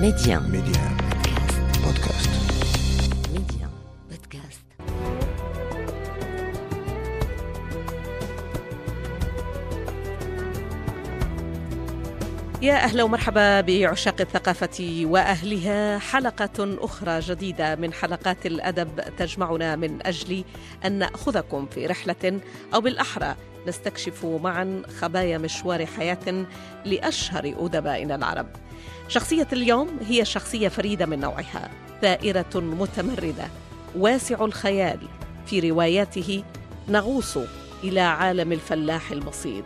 Média. Média. Podcast. Média. Podcast. يا أهلا ومرحبا بعشاق الثقافة وأهلها حلقة أخرى جديدة من حلقات الأدب تجمعنا من أجل أن نأخذكم في رحلة أو بالأحرى نستكشف معا خبايا مشوار حياة لأشهر أدبائنا العرب شخصية اليوم هي شخصية فريدة من نوعها ثائرة متمردة واسع الخيال. في رواياته نغوص إلى عالم الفلاح البسيط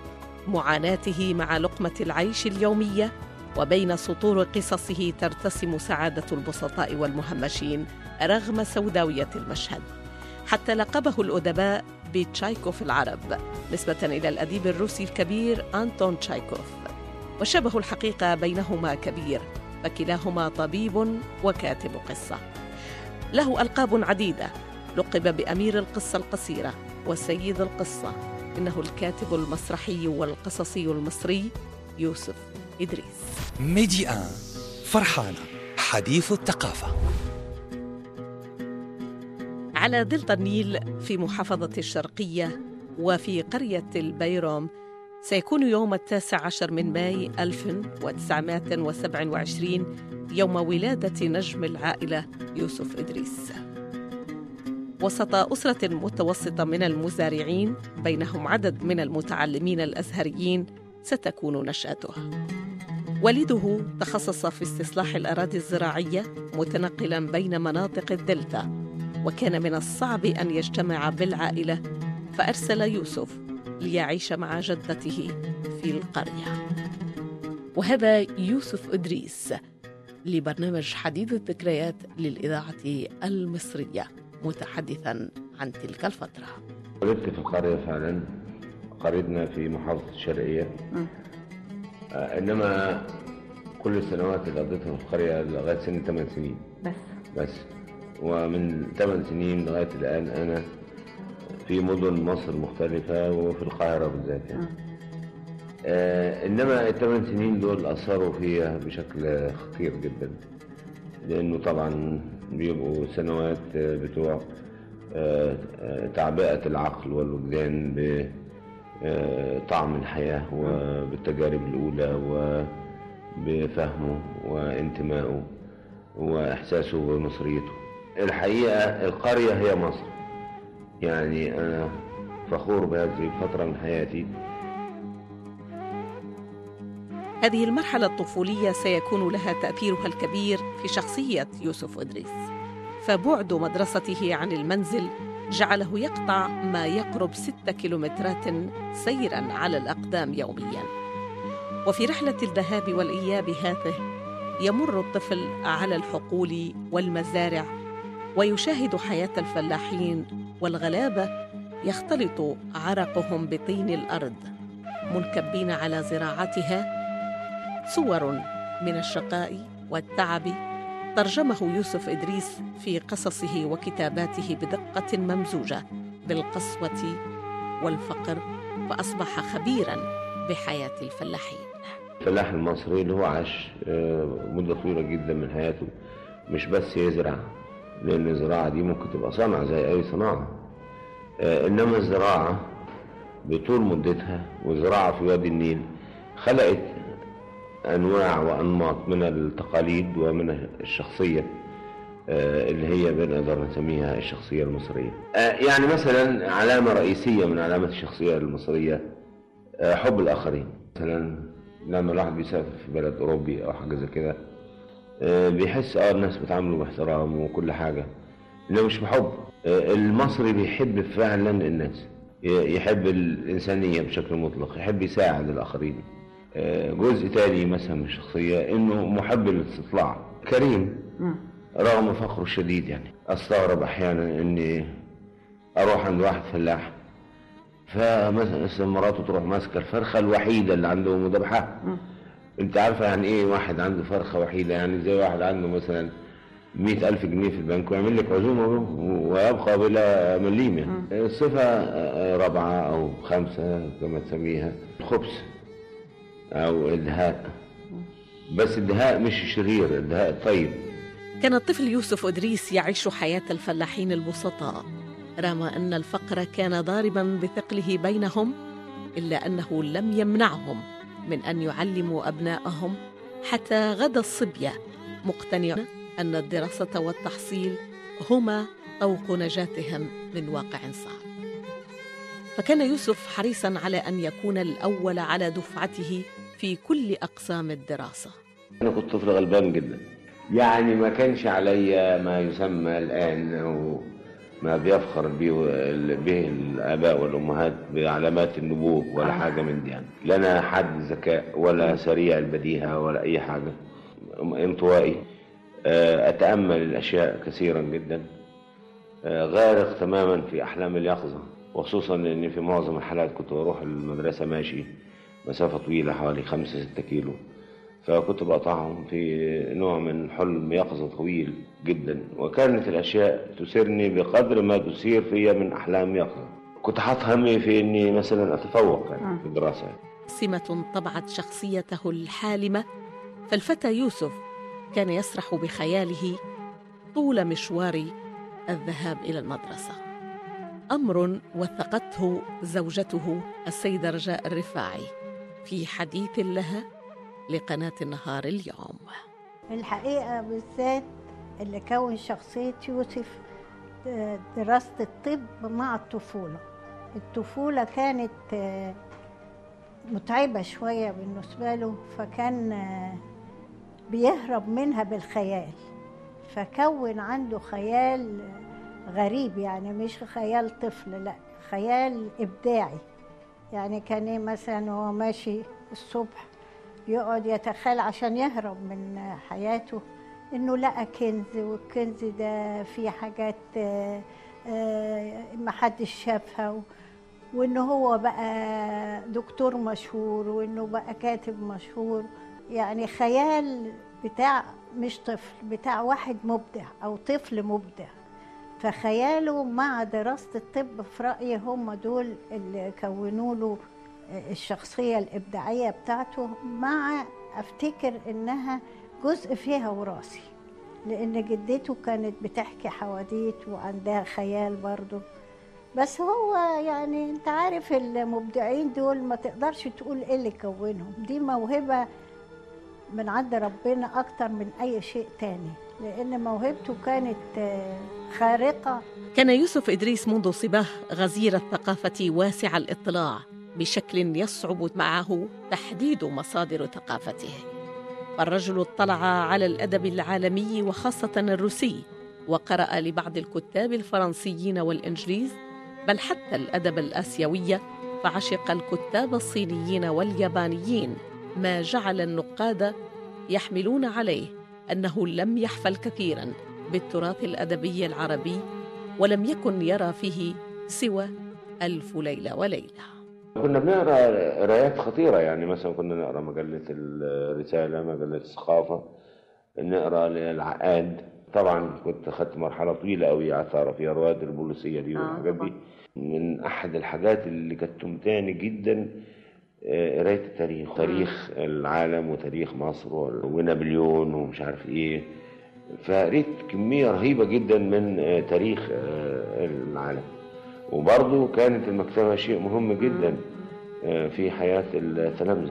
معاناته مع لقمة العيش اليومية وبين سطور قصصه ترتسم سعادة البسطاء والمهمشين رغم سوداوية المشهد. حتى لقبه الأدباء بتشايكوف العرب نسبة إلى الأديب الروسي الكبير أنتون تشايكوف. والشبه الحقيقة بينهما كبير فكلاهما طبيب وكاتب قصة. له ألقاب عديدة لقب بأمير القصة القصيرة وسيد القصة إنه الكاتب المسرحي والقصصي المصري يوسف إدريس. ميدي آن فرحانة حديث الثقافة. على دلتا النيل في محافظة الشرقية وفي قرية البيروم سيكون يوم التاسع عشر من ماي 1927 يوم ولادة نجم العائلة يوسف إدريس. وسط أسرة متوسطة من المزارعين بينهم عدد من المتعلمين الأزهريين ستكون نشأته والده تخصص في استصلاح الأراضي الزراعية متنقلا بين مناطق الدلتا وكان من الصعب أن يجتمع بالعائلة فأرسل يوسف ليعيش مع جدته في القرية. وهذا يوسف إدريس لبرنامج حديث الذكريات للإذاعة المصرية متحدثا عن تلك الفترة. ولدت في القرية فعلا. قريتنا في محافظة الشرقية. آه إنما كل السنوات اللي قضيتها في القرية لغاية سن 8 سنين. بس. بس. ومن 8 سنين لغاية الآن أنا في مدن مصر مختلفة وفي القاهرة بالذات يعني. آه. إنما الثمان سنين دول أثروا فيا بشكل خطير جدا لأنه طبعا بيبقوا سنوات آه، بتوع آه، آه، تعبئة العقل والوجدان بطعم الحياة وبالتجارب الأولى وبفهمه وانتمائه وإحساسه بمصريته الحقيقة القرية هي مصر. يعني أنا فخور بهذه الفترة من حياتي. هذه المرحلة الطفولية سيكون لها تأثيرها الكبير في شخصية يوسف إدريس. فبعد مدرسته عن المنزل جعله يقطع ما يقرب ستة كيلومترات سيرا على الأقدام يوميا. وفي رحلة الذهاب والإياب هذه يمر الطفل على الحقول والمزارع ويشاهد حياة الفلاحين والغلابة يختلط عرقهم بطين الأرض منكبين على زراعتها صور من الشقاء والتعب. ترجمه يوسف إدريس في قصصه وكتاباته بدقة ممزوجة بالقسوة والفقر فأصبح خبيرا بحياة الفلاحين. الفلاح المصري اللي هو عاش آه، مدة طويلة جدا من حياته مش بس يزرع لأن الزراعة دي ممكن تبقى صنعة زي أي صناعة. آه، إنما الزراعة بطول مدتها والزراعة في وادي النيل خلقت أنواع وأنماط من التقاليد ومن الشخصية آه، اللي هي بنقدر نسميها الشخصية المصرية. آه، يعني مثلا علامة رئيسية من علامات الشخصية المصرية حب الآخرين. مثلا لما الواحد بيسافر في بلد أوروبي أو حاجة زي كده بيحس آه الناس بتعامله باحترام وكل حاجة. إنه مش بحب. آه، المصري بيحب فعلا الناس. يحب الإنسانية بشكل مطلق يحب يساعد الآخرين. آه، جزء تاني مثلا من الشخصية إنه محب للاستطلاع. كريم. رغم فخره الشديد يعني. أستغرب أحيانا إني أروح عند واحد فلاح فمثلا مراته تروح ماسكة الفرخة الوحيدة اللي عنده مذبحة. انت عارفة يعني إيه واحد عنده فرخة وحيدة؟ يعني زي واحد عنده مثلا مئة ألف جنيه في البنك ويعمل لك عزومة ويبقى بلا مليم يعني. الصفة رابعة أو خمسة كما تسميها. الخبث أو الدهاء. بس الدهاء مش شرير الدهاء طيب. كان الطفل يوسف إدريس يعيش حياة الفلاحين البسطاء. رغم أن الفقر كان ضاربا بثقله بينهم إلا أنه لم يمنعهم. من أن يعلموا أبنائهم حتى غدا الصبية مقتنعون أن الدراسة والتحصيل هما طوق نجاتهم من واقع صعب. فكان يوسف حريصا على أن يكون الأول على دفعته في كل أقسام الدراسة. أنا كنت طفل غلبان جدا. يعني ما كانش عليا ما يسمى الآن أو ما بيفخر به به الآباء والأمهات بعلامات النبوغ ولا حاجة من دي يعني. لا أنا حد ذكاء ولا سريع البديهة ولا أي حاجة. انطوائي آه، أتأمل الأشياء كثيرا جدا. آه، غارق تماما في أحلام اليقظة وخصوصا أني في معظم الحالات كنت بروح المدرسة ماشي مسافة طويلة حوالي خمسة ستة كيلو. فكنت بقطعهم في نوع من حلم يقظة طويل جدا وكانت الأشياء تسرني بقدر ما تثير فيا من أحلام يقظة. كنت حاط همي في إني مثلا أتفوق يعني في الدراسة. سمة طبعت شخصيته الحالمة فالفتى يوسف كان يسرح بخياله طول مشوار الذهاب إلى المدرسة. أمر وثقته زوجته السيدة رجاء الرفاعي في حديث لها لقناة النهار اليوم. الحقيقة بالذات اللي كون شخصية يوسف آه، دراسة الطب مع الطفولة. الطفولة كانت آه، متعبة شوية بالنسبة له فكان آه، بيهرب منها بالخيال. فكون عنده خيال غريب يعني مش خيال طفل لا خيال إبداعي. يعني كان إيه مثلا هو ماشي الصبح يقعد يتخيل عشان يهرب من حياته إنه لقى كنز والكنز ده فيه حاجات آه، آه، محدش شافها و- وإنه هو بقى دكتور مشهور وإنه بقى كاتب مشهور. يعني خيال بتاع مش طفل بتاع واحد مبدع أو طفل مبدع. فخياله مع دراسة الطب في رأيي هم دول اللي كونوا له الشخصية الإبداعية بتاعته مع أفتكر إنها جزء فيها وراثي لأن جدته كانت بتحكي حواديت وعندها خيال برضه. بس هو يعني أنت عارف المبدعين دول ما تقدرش تقول إيه اللي كونهم. دي موهبة من عند ربنا أكتر من أي شيء تاني لأن موهبته كانت آه، خارقة. كان يوسف إدريس منذ صباه غزير الثقافة واسع الاطلاع. بشكل يصعب معه تحديد مصادر ثقافته. فالرجل اطلع على الأدب العالمي وخاصة الروسي وقرأ لبعض الكتاب الفرنسيين والإنجليز بل حتى الأدب الآسيوي فعشق الكتاب الصينيين واليابانيين. ما جعل النقاد يحملون عليه أنه لم يحفل كثيراً بالتراث الأدبي العربي ولم يكن يرى فيه سوى ألف ليلة وليلة. كنا بنقرأ قرايات خطيرة يعني. مثلا كنا نقرأ مجلة الرسالة مجلة الثقافة نقرأ للعقاد. طبعا كنت خدت مرحلة طويلة قوي عثارة فيها الروايات البوليسية دي والحاجات دي. من أحد الحاجات اللي كانت تمتعني جدا آه، قراية التاريخ. تاريخ العالم وتاريخ مصر ونابليون ومش عارف إيه. فقريت كمية رهيبة جدا من آه، تاريخ آه، العالم. وبرضه كانت المكتبة شيء مهم جدا آه، في حياة التلامذة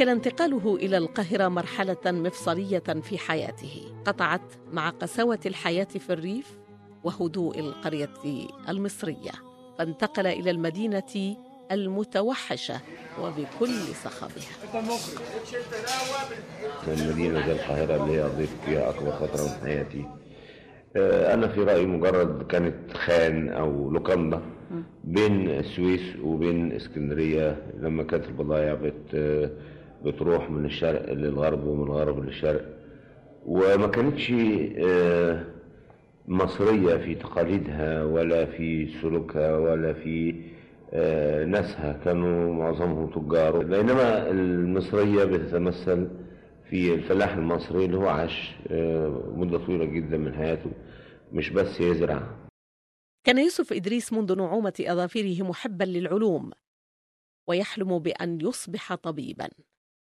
شكل انتقاله إلى القاهرة مرحلة مفصلية في حياته. قطعت مع قساوة الحياة في الريف وهدوء القرية المصرية. فانتقل إلى المدينة المتوحشة وبكل صخبها. المدينة زي القاهرة اللي هي قضيت فيها أكبر فترة من حياتي. آه، أنا في رأيي مجرد كانت خان أو لوكاندا بين السويس وبين اسكندرية لما كانت البضائع بت بتروح من الشرق للغرب ومن الغرب للشرق. وما كانتش آه، مصرية في تقاليدها ولا في سلوكها ولا في آه، ناسها. كانوا معظمهم تجار. بينما المصرية بتتمثل في الفلاح المصري اللي هو عاش آه، مدة طويلة جدا من حياته مش بس يزرع. كان يوسف إدريس منذ نعومة أظافره محبا للعلوم ويحلم بأن يصبح طبيبا.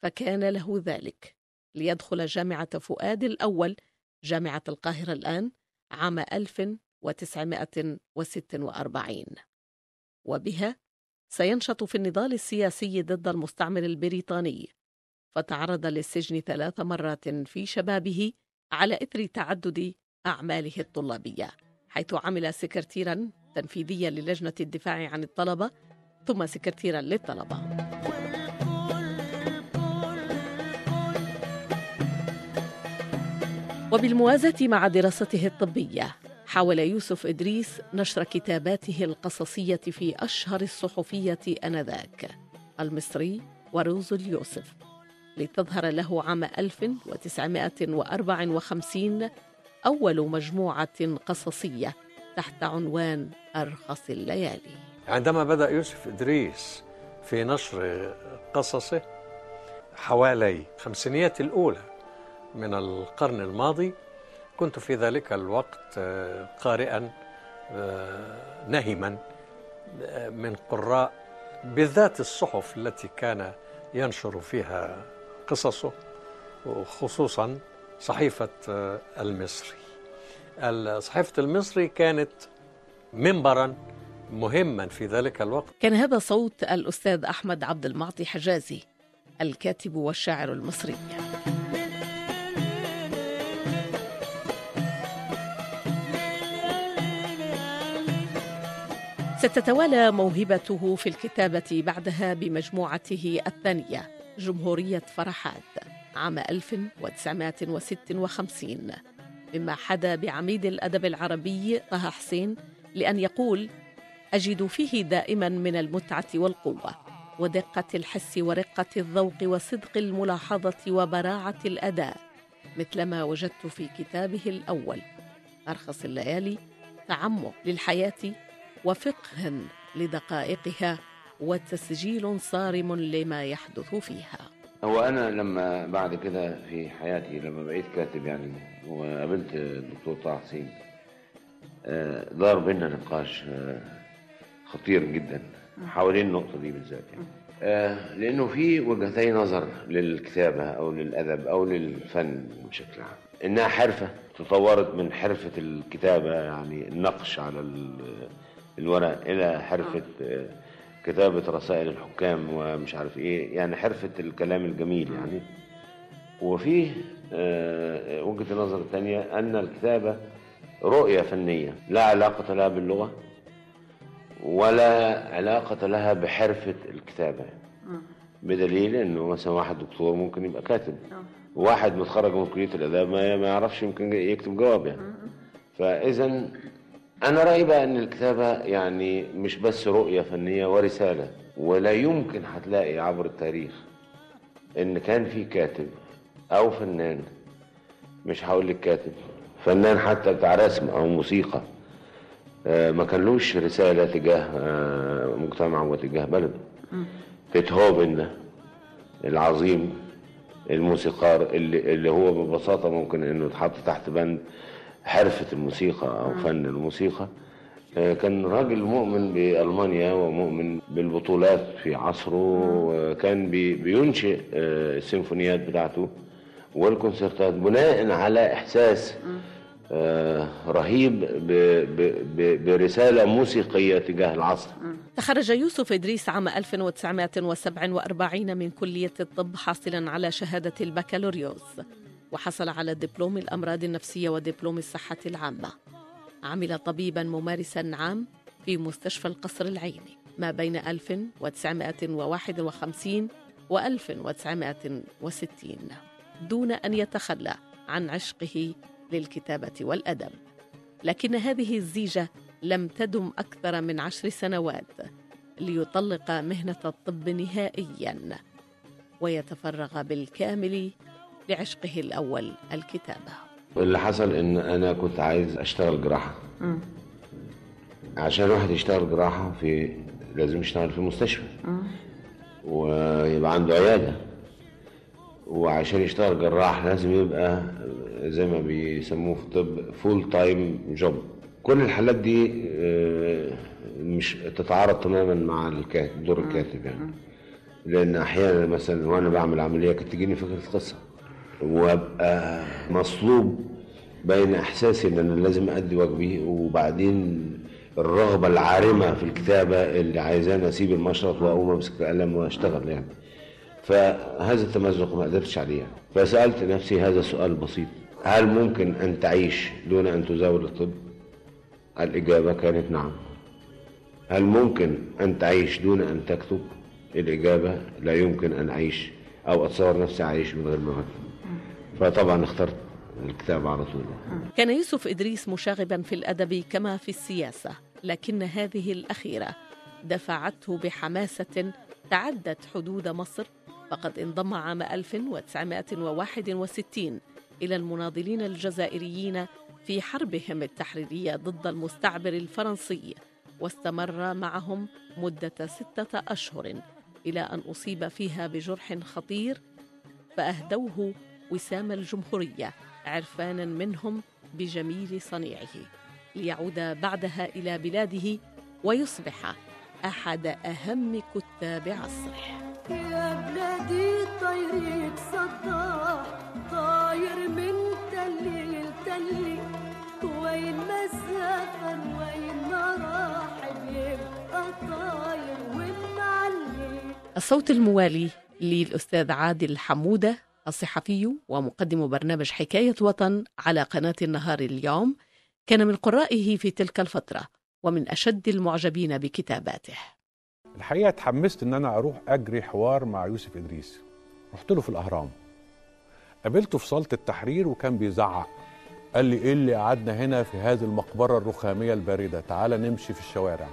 فكان له ذلك. ليدخل جامعة فؤاد الأول جامعة القاهرة الآن عام 1946 وبها سينشط في النضال السياسي ضد المستعمر البريطاني. فتعرض للسجن ثلاث مرات في شبابه على إثر تعدد أعماله الطلابية حيث عمل سكرتيرا تنفيذيا للجنة الدفاع عن الطلبة ثم سكرتيرا للطلبة. وبالموازاة مع دراسته الطبية حاول يوسف إدريس نشر كتاباته القصصية في أشهر الصحفية آنذاك المصري وروز اليوسف لتظهر له عام 1954 أول مجموعة قصصية تحت عنوان أرخص الليالي. عندما بدأ يوسف إدريس في نشر قصصه حوالي خمسينيات الأولى من القرن الماضي. كنت في ذلك الوقت آه، قارئا آه، نهما آه، من قراء بالذات الصحف التي كان ينشر فيها قصصه وخصوصا صحيفة المصري. صحيفة المصري كانت منبرا مهما في ذلك الوقت. كان هذا صوت الأستاذ أحمد عبد المعطي حجازي الكاتب والشاعر المصري. ستتوالى موهبته في الكتابة بعدها بمجموعته الثانية جمهورية فرحات عام 1956 مما حدا بعميد الأدب العربي طه حسين لأن يقول أجد فيه دائما من المتعة والقوة ودقة الحس ورقة الذوق وصدق الملاحظة وبراعة الأداء مثلما وجدت في كتابه الأول. أرخص الليالي تعمق للحياة وفقه لدقائقها وتسجيل صارم لما يحدث فيها هو أنا لما بعد كده في حياتي لما بقيت كاتب يعني وقابلت الدكتور طه حسين آه، دار بينا نقاش آه، خطير جدا حوالين النقطة دي بالذات يعني. آه، لأنه في وجهتي نظر للكتابة أو للأدب أو للفن بشكل عام إنها حرفة تطورت من حرفة الكتابة يعني النقش على الورق إلى حرفة كتابة رسائل الحكام ومش عارف إيه يعني حرفة الكلام الجميل يعني. وفيه آه، وجهة النظر الثانية أن الكتابة رؤية فنية لا علاقة لها باللغة ولا علاقة لها بحرفة الكتابة. بدليل إنه مثلا واحد دكتور ممكن يبقى كاتب. واحد متخرج من كلية الأداب ما يعرفش يمكن يكتب جواب يعني. فاذا أنا رأيي بقى إن الكتابة يعني مش بس رؤية فنية ورسالة ولا يمكن هتلاقي عبر التاريخ إن كان في كاتب أو فنان مش هقول لك كاتب فنان حتى بتاع رسم أو موسيقى آه، ما كانلوش رسالة تجاه آه، مجتمع وتجاه بلده. بيتهوفن ده العظيم الموسيقار اللي, اللي هو ببساطة ممكن إنه يتحط تحت بند حرفة الموسيقى أو فن الموسيقى. آه، كان راجل مؤمن بألمانيا ومؤمن بالبطولات في عصره وكان بينشئ السيمفونيات بتاعته والكونسرتات بناء على إحساس آه، رهيب برسالة موسيقية تجاه العصر. تخرج يوسف إدريس عام 1947 من كلية الطب حاصلا على شهادة البكالوريوس. وحصل على دبلوم الأمراض النفسية ودبلوم الصحة العامة. عمل طبيبا ممارسا عام في مستشفى القصر العيني ما بين 1951 و 1960 دون أن يتخلى عن عشقه للكتابة والأدب. لكن هذه الزيجة لم تدم أكثر من عشر سنوات ليطلق مهنة الطب نهائيا ويتفرغ بالكامل لعشقه الأول الكتابة. اللي حصل إن أنا كنت عايز أشتغل جراحة. عشان واحد يشتغل جراحة في لازم يشتغل في مستشفى. ويبقى عنده عيادة. وعشان يشتغل جراح لازم يبقى زي ما بيسموه في الطب full time job كل الحالات دي آه، مش تتعارض تماما مع الكاتب دور الكاتب يعني. لأن أحيانا مثلا وأنا بعمل عملية كانت تجيني فكرة قصه وابقى مصلوب بين إحساسي إن أنا لازم أدي واجبي وبعدين الرغبة العارمة في الكتابة اللي عايزاني أسيب المشرط وأقوم أمسك القلم وأشتغل يعني. فهذا التمزق ما قدرتش عليه. يعني. فسألت نفسي هذا السؤال بسيط. هل ممكن أن تعيش دون أن تزاول الطب؟ الإجابة كانت نعم. هل ممكن أن تعيش دون أن تكتب؟ الإجابة لا يمكن أن أعيش أو أتصور نفسي أعيش من غير ما اكتب فطبعا اخترت الكتابه على طول. كان يوسف إدريس مشاغبا في الأدب كما في السياسة لكن هذه الأخيرة دفعته بحماسة تعدت حدود مصر فقد انضم عام 1961 إلى المناضلين الجزائريين في حربهم التحريرية ضد المستعبر الفرنسي واستمر معهم مدة ستة أشهر إلى أن أصيب فيها بجرح خطير فأهدوه وسام الجمهورية عرفانا منهم بجميل صنيعه ليعود بعدها إلى بلاده ويصبح أحد أهم كتاب عصره. يا بلادي طيرك صداح طاير من تلي لتلي وين ما سافر وين ما راح بيبقى طاير ومعلي الصوت الموالي للأستاذ عادل حمودة الصحفي ومقدم برنامج حكاية وطن على قناة النهار اليوم كان من قرائه في تلك الفترة ومن أشد المعجبين بكتاباته. الحقيقة اتحمست إن أنا أروح أجري حوار مع يوسف إدريس. رحت له في الأهرام. قابلته في صالة التحرير وكان بيزعق. قال لي إيه اللي قعدنا هنا في هذه المقبرة الرخامية الباردة؟ تعالى نمشي في الشوارع.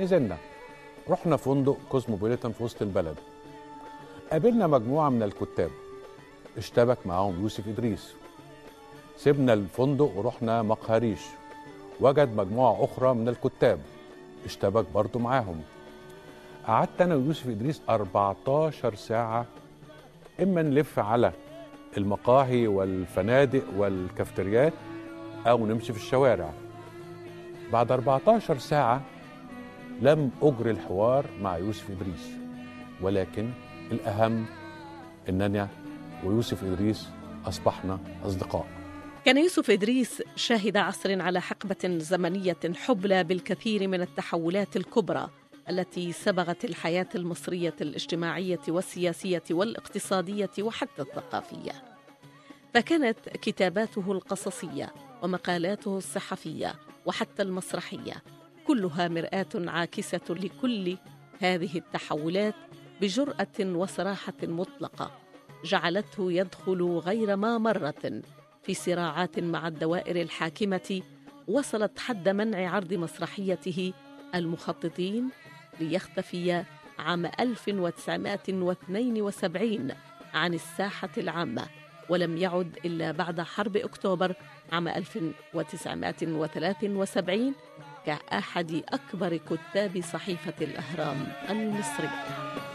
نزلنا. رحنا فندق كوزموبوليتان في وسط البلد. قابلنا مجموعة من الكتاب. اشتبك معاهم يوسف إدريس. سيبنا الفندق ورحنا مقهريش. وجد مجموعة أخرى من الكتاب. اشتبك برضه معاهم. قعدت أنا ويوسف إدريس 14 ساعة. إما نلف على المقاهي والفنادق والكافتريات أو نمشي في الشوارع. بعد 14 ساعة لم أجري الحوار مع يوسف إدريس. ولكن الأهم اننا ويوسف إدريس أصبحنا أصدقاء كان يوسف إدريس شاهد عصر على حقبة زمنية حبلى بالكثير من التحولات الكبرى التي صبغت الحياة المصرية الاجتماعية والسياسية والاقتصادية وحتى الثقافية. فكانت كتاباته القصصية ومقالاته الصحفية وحتى المسرحية كلها مرآة عاكسة لكل هذه التحولات بجرأة وصراحة مطلقة جعلته يدخل غير ما مرة في صراعات مع الدوائر الحاكمة وصلت حد منع عرض مسرحيته المخططين ليختفي عام 1972 عن الساحة العامة ولم يعد إلا بعد حرب أكتوبر عام 1973 كأحد أكبر كتاب صحيفة الأهرام المصرية.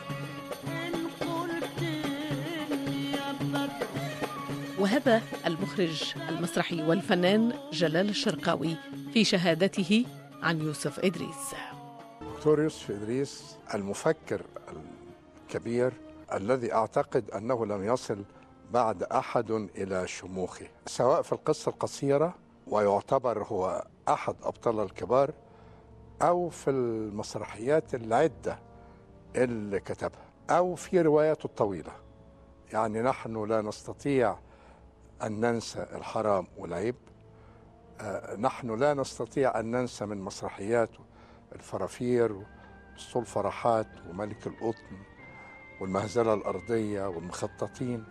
وهذا المخرج المسرحي والفنان جلال الشرقاوي في شهادته عن يوسف إدريس. دكتور يوسف إدريس المفكر الكبير الذي أعتقد أنه لم يصل بعد أحد إلى شموخه سواء في القصة القصيرة ويعتبر هو أحد أبطال الكبار أو في المسرحيات العدة اللي كتبها أو في رواياته الطويلة. يعني نحن لا نستطيع أن ننسى الحرام والعيب. آه، نحن لا نستطيع أن ننسى من مسرحياته الفرافير والسول فرحات وملك القطن والمهزلة الأرضية والمخططين.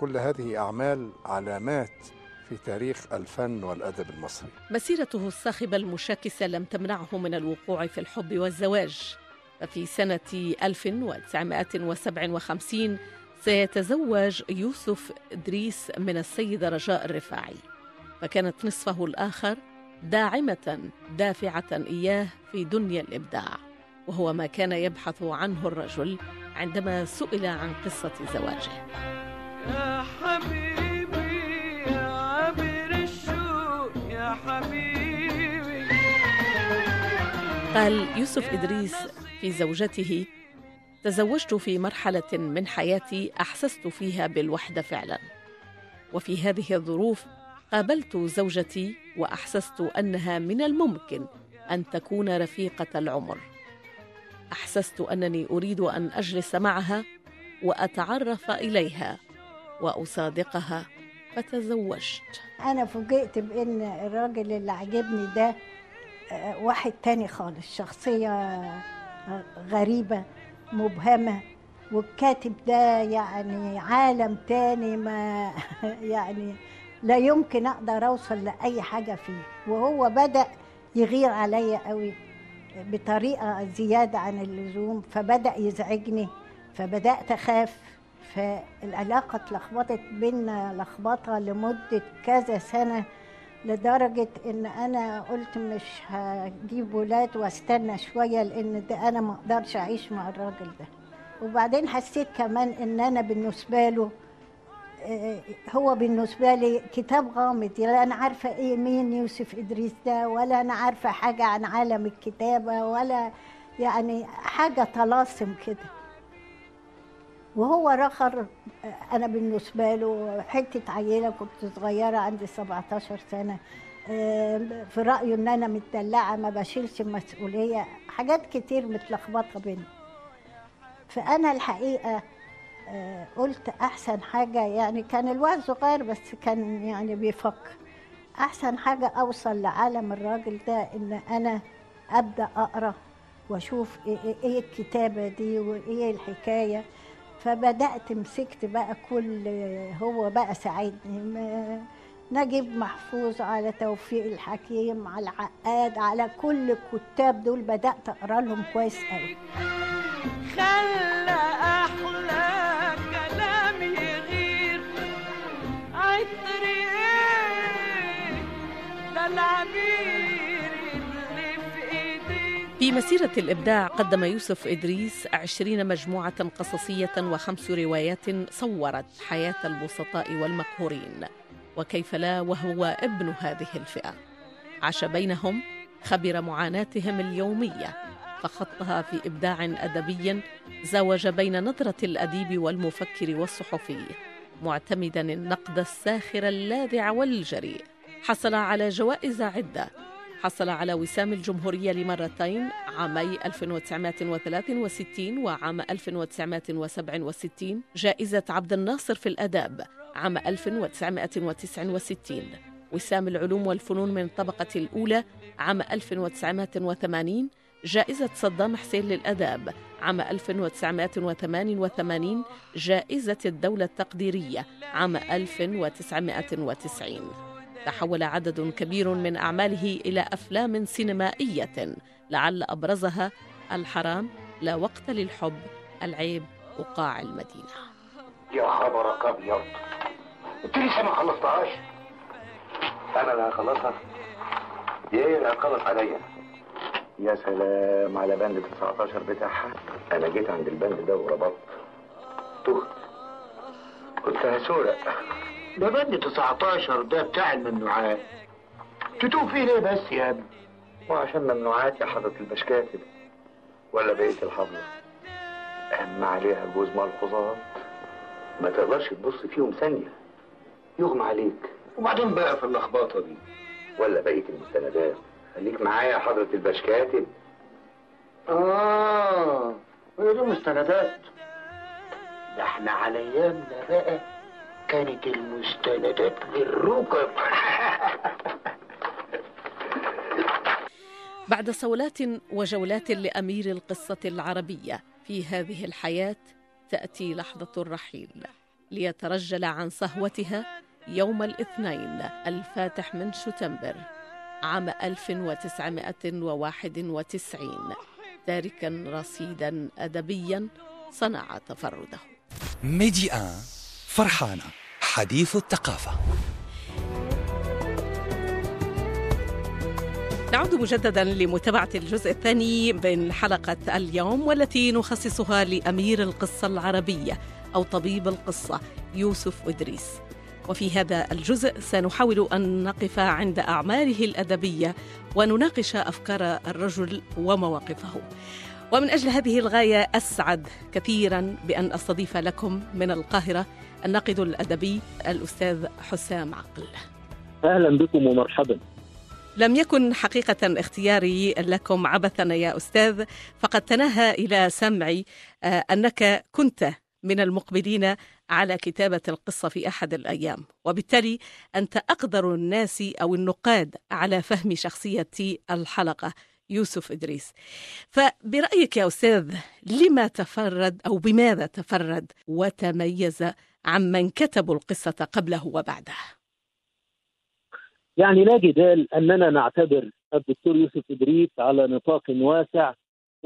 كل هذه أعمال علامات في تاريخ الفن والأدب المصري. مسيرته الصاخبة المشاكسة لم تمنعه من الوقوع في الحب والزواج. ففي سنة 1957 سيتزوج يوسف إدريس من السيدة رجاء الرفاعي فكانت نصفه الآخر داعمة دافعة إياه في دنيا الإبداع وهو ما كان يبحث عنه الرجل عندما سئل عن قصة زواجه. يا حبيبي يا عبر الشوق يا حبيبي. قال يوسف إدريس في زوجته تزوجت في مرحلة من حياتي أحسست فيها بالوحدة فعلا. وفي هذه الظروف قابلت زوجتي وأحسست أنها من الممكن أن تكون رفيقة العمر. أحسست أنني أريد أن أجلس معها وأتعرف إليها وأصادقها. فتزوجت. أنا فوجئت بإن الراجل اللي عجبني ده آه، واحد تاني خالص شخصية آه، غريبة. مبهمة. والكاتب ده يعني عالم تاني ما يعني لا يمكن أقدر أوصل لأي حاجة فيه. وهو بدأ يغير عليا قوي بطريقة زيادة عن اللزوم فبدأ يزعجني فبدأت أخاف فالعلاقة اتلخبطت بينا لخبطة لمدة كذا سنة. لدرجة إن أنا قلت مش هجيب ولاد وأستنى شوية لأن ده أنا ما أقدرش أعيش مع الراجل ده. وبعدين حسيت كمان إن أنا بالنسبة له آه، هو بالنسبة لي كتاب غامض لا أنا عارفة إيه مين يوسف إدريس ده ولا أنا عارفة حاجة عن عالم الكتابة ولا يعني حاجة طلاسم كده. وهو رخر أنا بالنسبة له حتة عيلة كنت صغيرة عندي 17 سنة آه، في رأيه إن أنا متدلعة ما بشيلش المسؤولية حاجات كتير متلخبطة بينا فأنا الحقيقة آه، قلت أحسن حاجة يعني كان الواد صغير بس كان يعني بيفكر أحسن حاجة أوصل لعالم الراجل ده إن أنا أبدأ أقرأ وأشوف إيه, إيه الكتابة دي وإيه الحكاية. فبدأت مسكت بقى كل هو بقى ساعدني نجيب محفوظ على توفيق الحكيم على العقاد على كل الكتاب دول بدأت أقرأ لهم كويس قوي مسيرة الإبداع قدم يوسف إدريس عشرين مجموعة قصصية وخمس روايات صورت حياة البسطاء والمقهورين. وكيف لا وهو ابن هذه الفئة؟ عاش بينهم خبر معاناتهم اليومية فخطها في إبداع أدبي زوج بين نظرة الأديب والمفكر والصحفي معتمدا النقد الساخر اللاذع والجريء. حصل على جوائز عدة حصل على وسام الجمهورية لمرتين عامي 1963 وعام 1967 جائزة عبد الناصر في الآداب عام 1969 وسام العلوم والفنون من الطبقة الأولى عام 1980 جائزة صدام حسين للأداب عام 1988 جائزة الدولة التقديرية عام 1990 تحول عدد كبير من أعماله إلى أفلام سينمائية لعل أبرزها الحرام لا وقت للحب العيب وقاع المدينة. يا خبرك أبيض. انت لسه ما خلصتهاش أنا اللي هخلصها دي هي اللي هتخلص عليا. يا سلام على بند 19 بتاعها. أنا جيت عند البند ده وربطت. تهت. كنت هسرق ده بند 19 ده بتاع الممنوعات. تتوه فيه ليه بس يا ابني؟ وعشان ممنوعات يا حضرة البشكاتب ولا بقية الحضرة. أهم عليها جوز ملحوظات ما تقدرش تبص فيهم ثانية. يغمى عليك. وبعدين بقى في اللخبطة دي. ولا بقية المستندات. خليك معايا يا حضرة البشكاتب آه هي دي مستندات. ده إحنا على أيامنا بقى. كانت المستندات بالركب. بعد صولات وجولات لأمير القصة العربية في هذه الحياة تأتي لحظة الرحيل ليترجل عن صهوتها يوم الاثنين الفاتح من شتنبر عام 1991 تاركا رصيدا أدبيا صنع تفرده. ميدي فرحانة. حديث الثقافة. نعود مجددا لمتابعة الجزء الثاني من حلقة اليوم والتي نخصصها لأمير القصة العربية أو طبيب القصة يوسف إدريس. وفي هذا الجزء سنحاول أن نقف عند أعماله الأدبية ونناقش أفكار الرجل ومواقفه. ومن أجل هذه الغاية أسعد كثيرا بأن أستضيف لكم من القاهرة الناقد الأدبي الأستاذ حسام عقل. أهلا بكم ومرحبا. لم يكن حقيقة اختياري لكم عبثا يا أستاذ فقد تناهى إلى سمعي آه، أنك كنت من المقبلين على كتابة القصة في أحد الأيام وبالتالي أنت أقدر الناس أو النقاد على فهم شخصية الحلقة. يوسف إدريس فبرأيك يا أستاذ لما تفرد أو بماذا تفرد وتميز عمن كتبوا القصة قبله وبعده يعني لا جدال أننا نعتبر الدكتور يوسف إدريس على نطاق واسع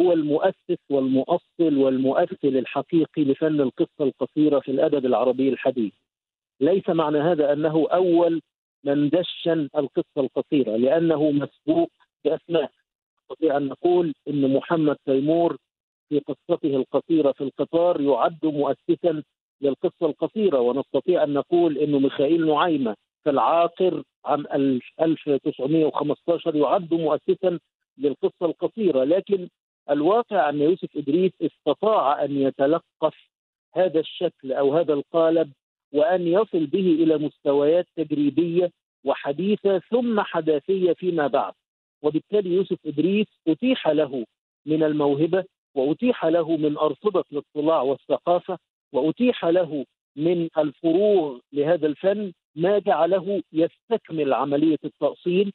هو المؤسس والمؤصل والمؤثل الحقيقي لفن القصة القصيرة في الأدب العربي الحديث. ليس معنى هذا أنه أول من دشن القصة القصيرة لأنه مسبوق بأسماء. نستطيع أن نقول إن محمد تيمور في قصته القصيرة في القطار يعد مؤسسا للقصة القصيرة ونستطيع أن نقول إنه ميخائيل نعيمة في العاقر عام 1915 يعد مؤسسا للقصة القصيرة. لكن الواقع أن يوسف إدريس استطاع أن يتلقف هذا الشكل أو هذا القالب وأن يصل به إلى مستويات تجريبية وحديثة ثم حداثية فيما بعد. وبالتالي يوسف إدريس أتيح له من الموهبة وأتيح له من ارصده الاطلاع والثقافة وأتيح له من الفروغ لهذا الفن ما جعله يستكمل عملية التأصيل.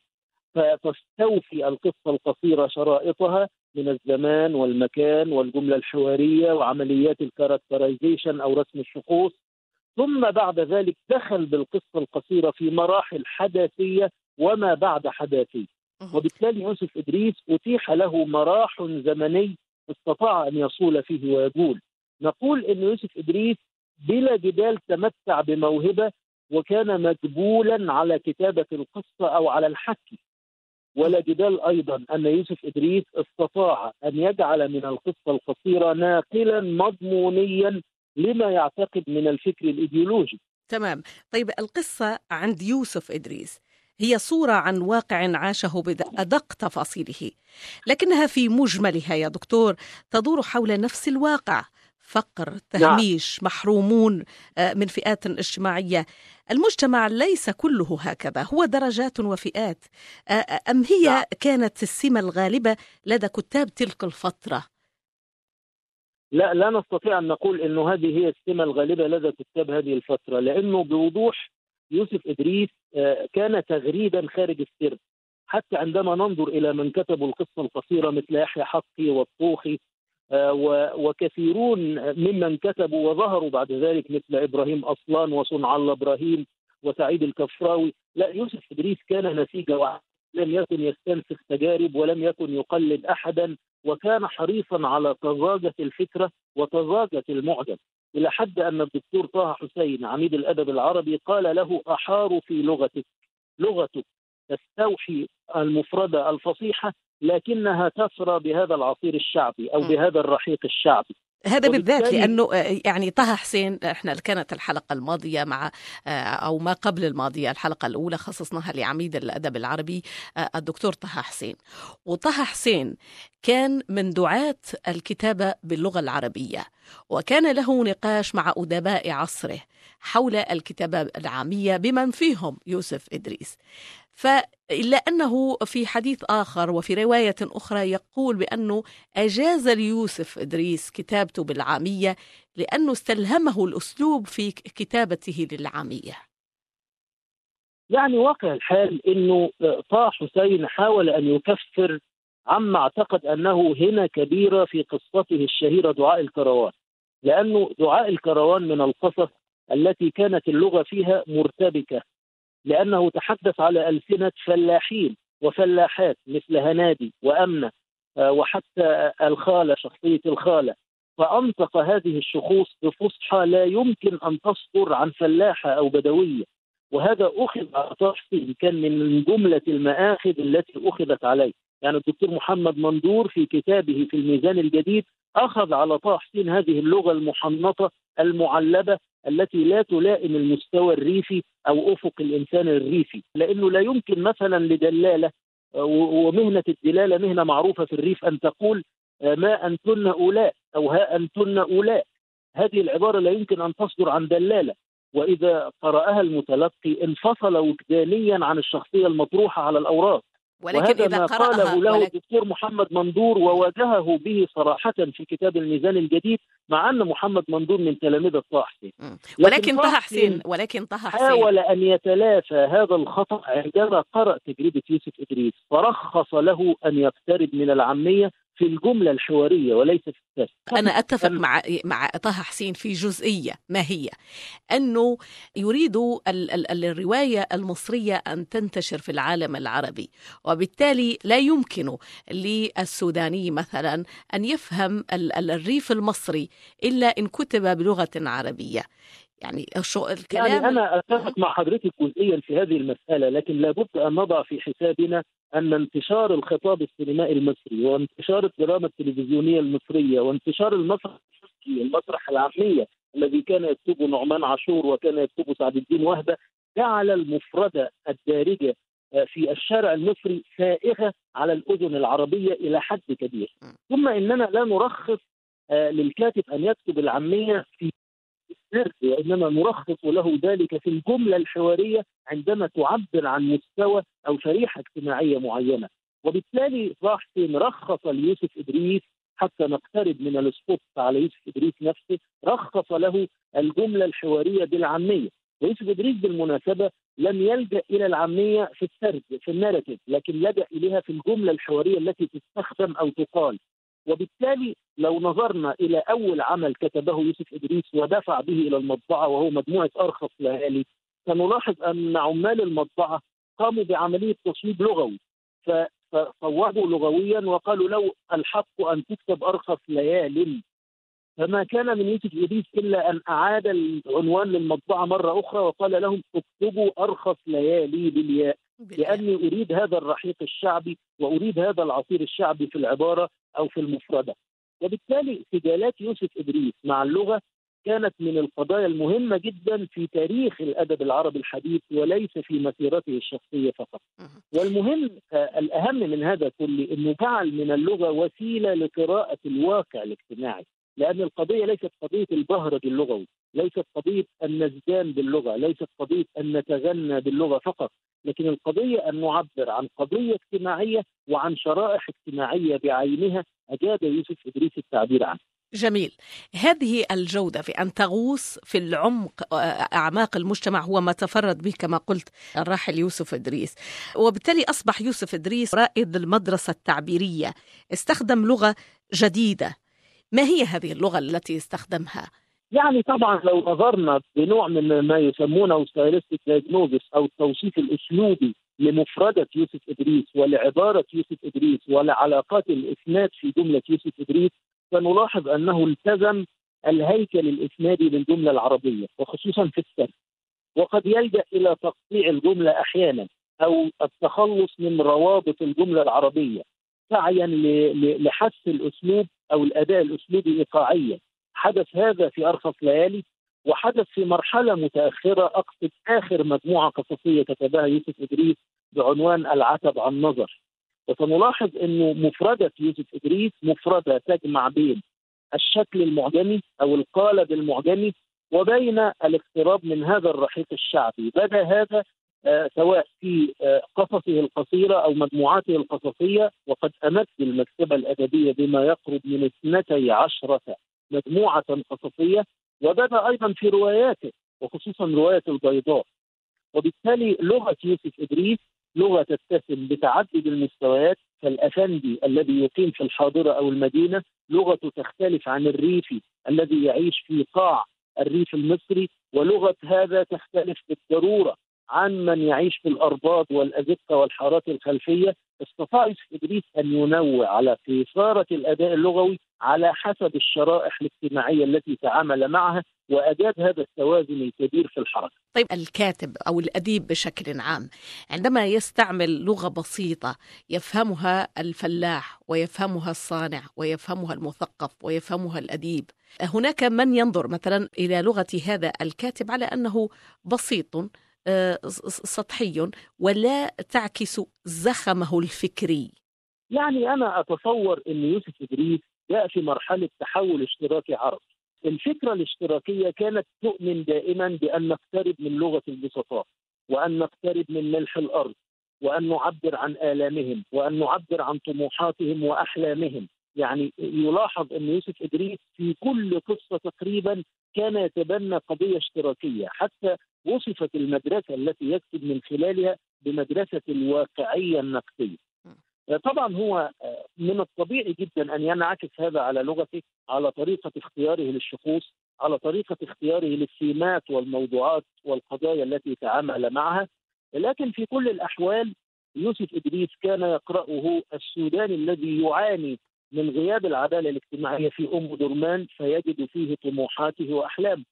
فتستوفي القصة القصيرة شرائطها من الزمان والمكان والجملة الحوارية وعمليات الكاركترايزيشن أو رسم الشخوص. ثم بعد ذلك دخل بالقصة القصيرة في مراحل حداثية وما بعد حداثية. وبالتالي يوسف إدريس أتيح له مراح زمني استطاع أن يصول فيه ويقول. نقول إن يوسف إدريس بلا جدال تمتع بموهبة وكان مجبولا على كتابة القصة أو على الحكي. ولا جدال أيضا أن يوسف إدريس استطاع أن يجعل من القصة القصيرة ناقلا مضمونيا لما يعتقد من الفكر الإيديولوجي. تمام. طيب القصة عند يوسف إدريس هي صورة عن واقع عاشه بأدق تفاصيله. لكنها في مجملها يا دكتور تدور حول نفس الواقع. فقر تهميش محرومون آه، من فئات اجتماعية. المجتمع ليس كله هكذا هو درجات وفئات. آه، آه، أم هي كانت السمة الغالبة لدى كتاب تلك الفترة؟ لا لا نستطيع أن نقول إنه هذه هي السمة الغالبة لدى كتاب هذه الفترة لأنه بوضوح يوسف إدريس آه، كان تغريدا خارج السرب حتى عندما ننظر إلى من كتبوا القصة القصيرة مثل يحيى حقي والطوخي آه، وكثيرون ممن كتبوا وظهروا بعد ذلك مثل إبراهيم أصلان وصنع الله إبراهيم وسعيد الكفراوي. لا يوسف إدريس كان نسيج لم يكن يستنسخ تجارب ولم يكن يقلد احدا وكان حريصا على طزاجه الفكرة وطزاجه المعجم. إلى حد أن الدكتور طه حسين عميد الأدب العربي قال له أحار في لغتك لغتك تستوحي المفردة الفصيحة لكنها تسرى بهذا العصير الشعبي أو م. بهذا الرحيق الشعبي هذا بالذات لأنه آه، يعني طه حسين إحنا كانت الحلقة الماضية مع آه، أو ما قبل الماضية الحلقة الأولى خصصناها لعميد الأدب العربي آه، الدكتور طه حسين. وطه حسين كان من دعاة الكتابة باللغة العربية وكان له نقاش مع أدباء عصره حول الكتابة العامية بمن فيهم يوسف إدريس. فإلا أنه في حديث آخر وفي رواية أخرى يقول بأنه أجاز ليوسف إدريس كتابته بالعامية لأنه استلهمه الأسلوب في كتابته للعامية. يعني واقع الحال إنه طه حسين حاول أن يكفر عما اعتقد أنه هنا كبيره في قصته الشهيرة دعاء الكروان لأنه دعاء الكروان من القصص التي كانت اللغة فيها مرتبكة. لأنه تحدث على ألسنة فلاحين وفلاحات مثل هنادي وأمنة آه، وحتى الخالة شخصية الخالة. فأنطق هذه الشخوص بفصحى لا يمكن أن تصدر عن فلاحة أو بدوية. وهذا أخذ حسين كان من جملة المآخذ التي أخذت عليه. يعني الدكتور محمد مندور في كتابه في الميزان الجديد أخذ على طه حسين هذه اللغة المحنطة المعلبة التي لا تلائم المستوى الريفي أو أفق الإنسان الريفي لأنه لا يمكن مثلا لدلالة آه، و- ومهنة الدلالة مهنة معروفة في الريف أن تقول آه، ما أنتن أولاء أو ها أنتن أولاء. هذه العبارة لا يمكن أن تصدر عن دلالة. وإذا قرأها المتلقي انفصل وجدانيا عن الشخصية المطروحة على الأوراق. ولكن وهذا إذا ما قرأها قاله له ولكن- الدكتور محمد مندور وواجهه به صراحة في كتاب الميزان الجديد مع أن محمد مندور من تلامذة طه حسين ولكن طه حسين ولكن طه حسين حاول أن يتلافى هذا الخطأ عندما قرأ تجربة يوسف إدريس فرخص له أن يقترب من العامية في الجملة الحوارية وليس في السرد أنا أتفق مع مع طه حسين في جزئية ما هي؟ أنه يريد ال- ال- الرواية المصرية أن تنتشر في العالم العربي وبالتالي لا يمكن للسوداني مثلا أن يفهم ال- ال- الريف المصري إلا إن كتب بلغة عربية يعني شو الكلام يعني أنا أتفق مع حضرتك جزئيا في هذه المسألة لكن لابد أن نضع في حسابنا أن انتشار الخطاب السينمائي المصري وانتشار الدراما التلفزيونية المصرية وانتشار المسرح المصري المسرح العامية الذي كان يكتبه نعمان عاشور وكان يكتبه سعد الدين وهبة جعل المفردة الدارجة آه، في الشارع المصري سائغة على الأذن العربية إلى حد كبير. ثم إننا لا نرخص آه، للكاتب أن يكتب العامية في السرد وإنما نرخص له ذلك في الجملة الحوارية عندما تعبر عن مستوى أو شريحة اجتماعية معينة. وبالتالي حسين رخص ليوسف إدريس حتى نقترب من السبوت على يوسف إدريس نفسه رخص له الجملة الحوارية بالعامية. ويوسف إدريس بالمناسبة لم يلجأ إلى العامية في السرد في الناراتيف لكن لجأ إليها في الجملة الحوارية التي تستخدم أو تقال. وبالتالي لو نظرنا إلى أول عمل كتبه يوسف إدريس ودفع به إلى المطبعة وهو مجموعة أرخص ليالي سنلاحظ أن عمال المطبعة قاموا بعملية تصويب لغوي. فصوبوا لغويا وقالوا لو الحق أن تكتب أرخص ليال. فما كان من يوسف إدريس إلا أن أعاد العنوان للمطبعة مرة أخرى وقال لهم اكتبوا أرخص ليالي بالياء. لأني أريد هذا الرحيق الشعبي وأريد هذا العصير الشعبي في العبارة. أو في المفردة. وبالتالي سجالات يوسف إدريس مع اللغة كانت من القضايا المهمة جدا في تاريخ الأدب العربي الحديث وليس في مسيرته الشخصية فقط. والمهم آه، الأهم من هذا كله إنه جعل من اللغة وسيلة لقراءة الواقع الاجتماعي، لأن القضية ليست قضية البهرج اللغوي، ليست قضية النزدان باللغة، ليست قضية أن نتغنى باللغة فقط، لكن القضية أن نعبر عن قضية اجتماعية وعن شرائح اجتماعية بعينها أجاد يوسف إدريس التعبير عنها. جميل هذه الجودة في أن تغوص في العمق آه، أعماق المجتمع هو ما تفرد به كما قلت الراحل يوسف إدريس وبالتالي أصبح يوسف إدريس رائد المدرسة التعبيرية استخدم لغة جديدة ما هي هذه اللغة التي استخدمها؟ يعني طبعا لو نظرنا بنوع من ما يسمونه stylistic diagnosis أو التوصيف الأسلوبي لمفردة يوسف إدريس ولعبارة يوسف إدريس ولعلاقات الإسناد في جملة يوسف إدريس سنلاحظ أنه التزم الهيكل الإسنادي للجملة العربية وخصوصا في السرد وقد يلجأ إلى تقطيع الجملة أحيانا أو التخلص من روابط الجملة العربية سعيا لحث الأسلوب أو الأداء الأسلوبي ايقاعيا. حدث هذا في أرخص ليالي وحدث في مرحلة متأخرة أقصد آخر مجموعة قصصية كتبها يوسف إدريس بعنوان العتب عن نظر وسنلاحظ إنه مفردة يوسف إدريس مفردة تجمع بين الشكل المعجمي أو القالب المعجمي وبين الاقتراب من هذا الرحيق الشعبي. بدأ هذا آه، سواء في آه، قصصه القصيرة أو مجموعاته القصصية وقد امد المكتبه الأدبية بما يقرب من اثنتي عشرة مجموعة قصصية وبدأ أيضا في رواياته وخصوصا رواية البيضاء. وبالتالي لغة يوسف إدريس لغة تتسم بتعدد المستويات فالافندي الذي يقيم في الحاضرة أو المدينة. لغته تختلف عن الريفي الذي يعيش في قاع الريف المصري ولغة هذا تختلف بالضرورة. عن من يعيش في الأرباط والأزقة والحارات الخلفية استطاع إدريس أن ينوع على قيثاره الأداء اللغوي على حسب الشرائح الاجتماعية التي تعامل معها واجاد هذا التوازن الكبير في الحركة. طيب الكاتب أو الأديب بشكل عام عندما يستعمل لغة بسيطة يفهمها الفلاح ويفهمها الصانع ويفهمها المثقف ويفهمها الأديب هناك من ينظر مثلا إلى لغة هذا الكاتب على أنه بسيط سطحي ولا تعكس زخمه الفكري يعني أنا أتصور إن يوسف إدريس جاء في مرحلة تحول اشتراكي عربي. الفكرة الاشتراكية كانت تؤمن دائما بأن نقترب من لغة البسطاء وأن نقترب من ملح الأرض وأن نعبر عن آلامهم وأن نعبر عن طموحاتهم وأحلامهم يعني يلاحظ إن يوسف إدريس في كل قصة تقريبا كان يتبنى قضية اشتراكية حتى وصفت المدرسة التي يكتب من خلالها بمدرسة الواقعيه النقديه. طبعا هو من الطبيعي جدا أن ينعكس هذا على لغته على طريقة اختياره للشخوص على طريقة اختياره للسمات والموضوعات والقضايا التي تعامل معها. لكن في كل الأحوال يوسف إدريس كان يقرأه السوداني الذي يعاني من غياب العدالة الاجتماعية في أم درمان فيجد فيه طموحاته وأحلامه.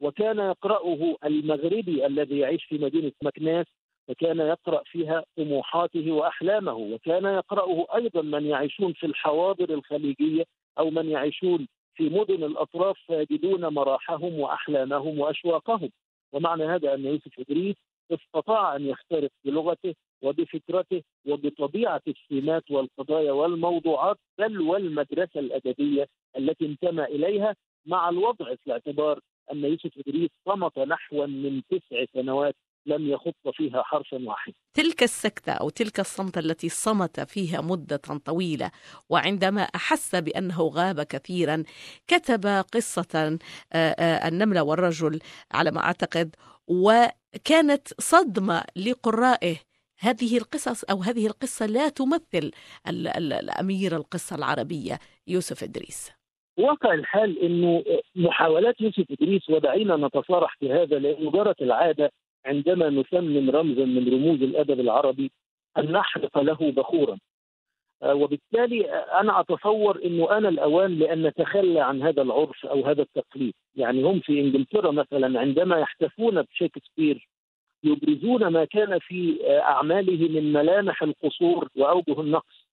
وكان يقرأه المغربي الذي يعيش في مدينة مكناس فكان يقرأ فيها طموحاته وأحلامه وكان يقرأه أيضا من يعيشون في الحواضر الخليجية أو من يعيشون في مدن الأطراف فيجدون مراحهم وأحلامهم وأشواقهم. ومعنى هذا أن يوسف إدريس استطاع أن يخترق بلغته وبفكرته وبطبيعة السمات والقضايا والموضوعات بل والمدرسة الأدبية التي انتمى إليها مع الوضع في الاعتبار أن يوسف إدريس صمت نحو من تسع سنوات لم يخط فيها حرفا واحدا. تلك السكتة أو تلك الصمتة التي صمت فيها مدة طويلة وعندما أحس بأنه غاب كثيرا كتب قصة النملة والرجل على ما أعتقد وكانت صدمة لقرائه هذه القصص أو هذه القصة لا تمثل الأمير القصة العربية يوسف إدريس واقع الحال إنه محاولات يوسف إدريس ودعينا نتصارح في هذا لأنه جرت العادة عندما نثمن رمزا من رموز الأدب العربي أن نحرق له بخورا. وبالتالي أنا أتصور إنه أنا الأوان لأن نتخلى عن هذا العرف أو هذا التقليد، يعني هم في إنجلترا مثلا عندما يحتفون بشكسبير يبرزون ما كان في أعماله من ملامح القصور وأوجه النقص.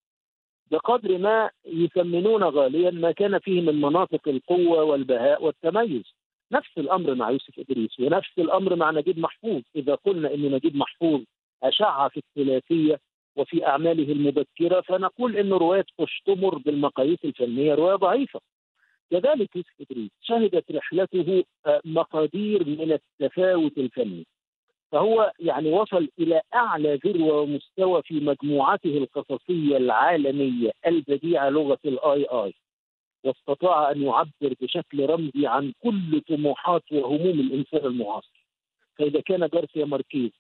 بقدر ما يثمنون غاليا ما كان فيه من مناطق القوة والبهاء والتميز. نفس الأمر مع يوسف إدريس ونفس الأمر مع نجيب محفوظ، إذا قلنا إن نجيب محفوظ أشع في الثلاثية وفي أعماله المبكرة فنقول إن رواية قشتمر بالمقاييس الفنية رواية ضعيفة. كذلك يوسف إدريس شهدت رحلته مقادير من التفاوت الفني. فهو يعني وصل إلى أعلى ذروة ومستوى في مجموعته القصصية العالمية البديعة لغة الاي اي واستطاع أن يعبر بشكل رمزي عن كل طموحات وهموم الإنسان المعاصر. فإذا كان جارسيا ماركيز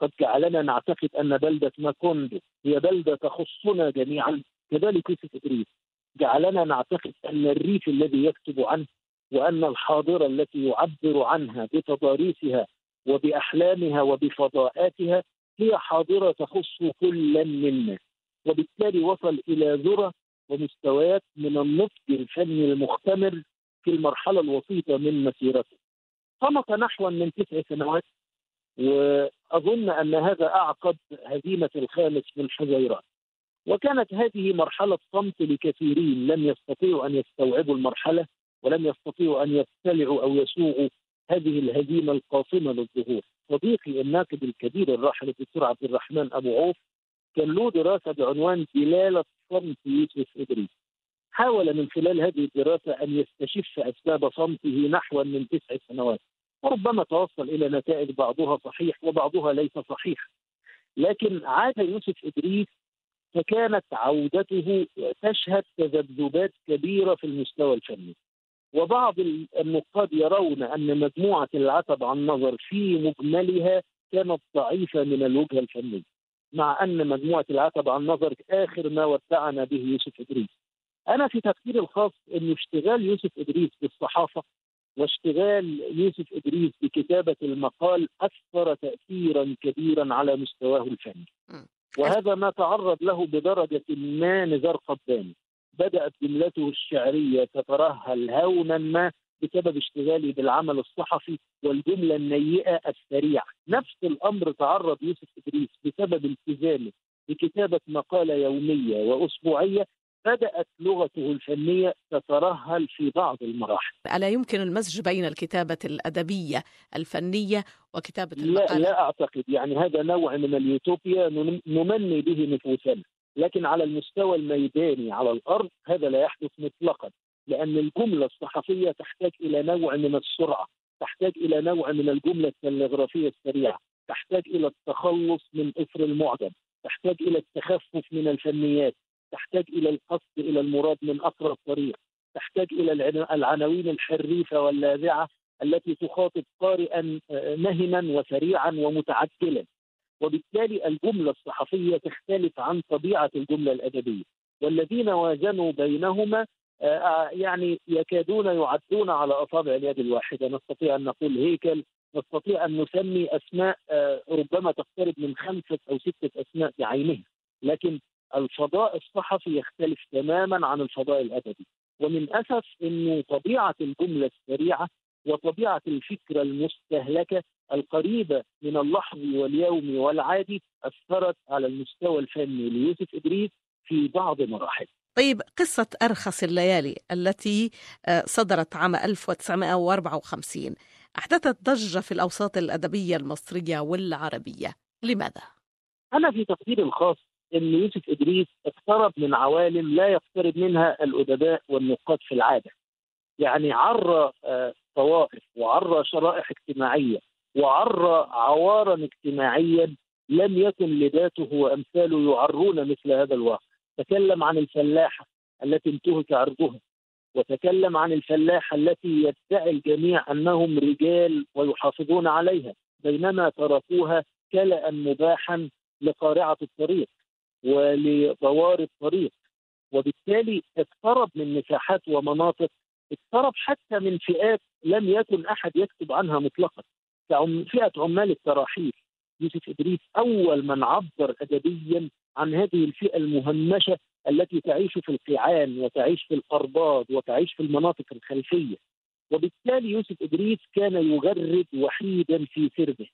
قد جعلنا نعتقد أن بلدة ماكوندو هي بلدة تخصنا جميعا كذلك يوسف إدريس. جعلنا نعتقد أن الريف الذي يكتب عنه وأن الحاضرة التي يعبر عنها بتضاريسها وبأحلامها وبفضاءاتها هي حاضرة تخص كلا منا وبالتالي وصل إلى ذرة ومستويات من النضج الفني المختمر في المرحلة الوسيطة من مسيرته. صمت نحو من تسع سنوات وأظن أن هذا أعقد هزيمة الخامس من حزيران. وكانت هذه مرحلة صمت لكثيرين لم يستطيعوا أن يستوعبوا المرحلة ولم يستطيعوا أن يبتلعوا أو يسوغوا هذه الهزيمه القاصمة للظهور. صديقي الناقد الكبير الراحل الدكتور عبد الرحمن أبو عوف كان له دراسة بعنوان دلاله صمت يوسف إدريس. حاول من خلال هذه الدراسة أن يستشف أسباب صمته نحو من تسع سنوات. وربما توصل إلى نتائج بعضها صحيح وبعضها ليس صحيح. لكن عاد يوسف إدريس فكانت عودته تشهد تذبذبات كبيرة في المستوى الفني. وبعض النقاد يرون أن مجموعة العتب عن نظر في مجملها كانت ضعيفة من الوجهه الفنيه. مع أن مجموعة العتب عن نظر آخر ما ودعنا به يوسف إدريس. أنا في تفكيري الخاص إن اشتغال يوسف إدريس بالصحافة واشتغال يوسف إدريس بكتابة المقال أثر تاثيرا كبيرا على مستواه الفني. وهذا ما تعرض له بدرجة ما نزار قباني. بدأت جملته الشعرية تترهل هونا ما بسبب اشتغالي بالعمل الصحفي والجملة النيئة السريعة. نفس الأمر تعرض يوسف إدريس بسبب التزامه بكتابة مقالة يومية وأسبوعية بدأت لغته الفنية تترهل في بعض المراحل. ألا يمكن المزج بين الكتابة الأدبية الفنية وكتابة لا المقالة؟ لا أعتقد يعني هذا نوع من اليوتوبيا نمني به نفوسنا لكن على المستوى الميداني على الأرض هذا لا يحدث مطلقا لأن الجملة الصحفية تحتاج إلى نوع من السرعة تحتاج إلى نوع من الجملة التلغرافية السريعة تحتاج إلى التخلص من اثر المعجم تحتاج إلى التخفف من الفنيات تحتاج إلى القصد إلى المراد من أقرب طريق تحتاج إلى العنا- العناوين الحريفة واللاذعة التي تخاطب قارئا آه، نهما وسريعا ومتعجلا وبالتالي الجملة الصحفية تختلف عن طبيعة الجملة الأدبية. والذين وازنوا بينهما آه، يعني يكادون يعدون على أصابع اليد الواحدة. نستطيع أن نقول هيكل نستطيع أن نسمي أسماء آه، ربما تقترب من خمسة أو ستة أسماء بعينها. لكن الفضاء الصحفي يختلف تماما عن الفضاء الأدبي. ومن اسف إنه طبيعة الجملة السريعة وطبيعة الفكرة المستهلكة القريبة من اللحظي واليومي والعادي أثرت على المستوى الفني ليوسف إدريس في بعض مراحل. طيب قصة أرخص الليالي التي آه، صدرت عام 1954 أحدثت ضجة في الأوساط الأدبية المصرية والعربية لماذا؟ أنا في تقديري الخاص إن يوسف إدريس اقترب من عوالم لا يقترب منها الأدباء والنقاد في العادة. يعني عرى آه، طوائف وعرى شرائح اجتماعية وعرى عوارا اجتماعيا لم يكن لذاته وأمثاله يعرون مثل هذا الواقع. تكلم عن الفلاحة التي انتهك عرضها وتكلم عن الفلاحة التي يدعي الجميع أنهم رجال ويحافظون عليها بينما تركوها كلأ مباحا لقارعة الطريق ولضوار الطريق وبالتالي اقترب من مساحات ومناطق اقترب حتى من فئات لم يكن أحد يكتب عنها مطلقا فئة عمال التراحيل. يوسف إدريس أول من عبر ادبيا عن هذه الفئة المهمشة التي تعيش في القيعان وتعيش في الارباض وتعيش في المناطق الخلفية. وبالتالي يوسف إدريس كان يغرد وحيدا في سربه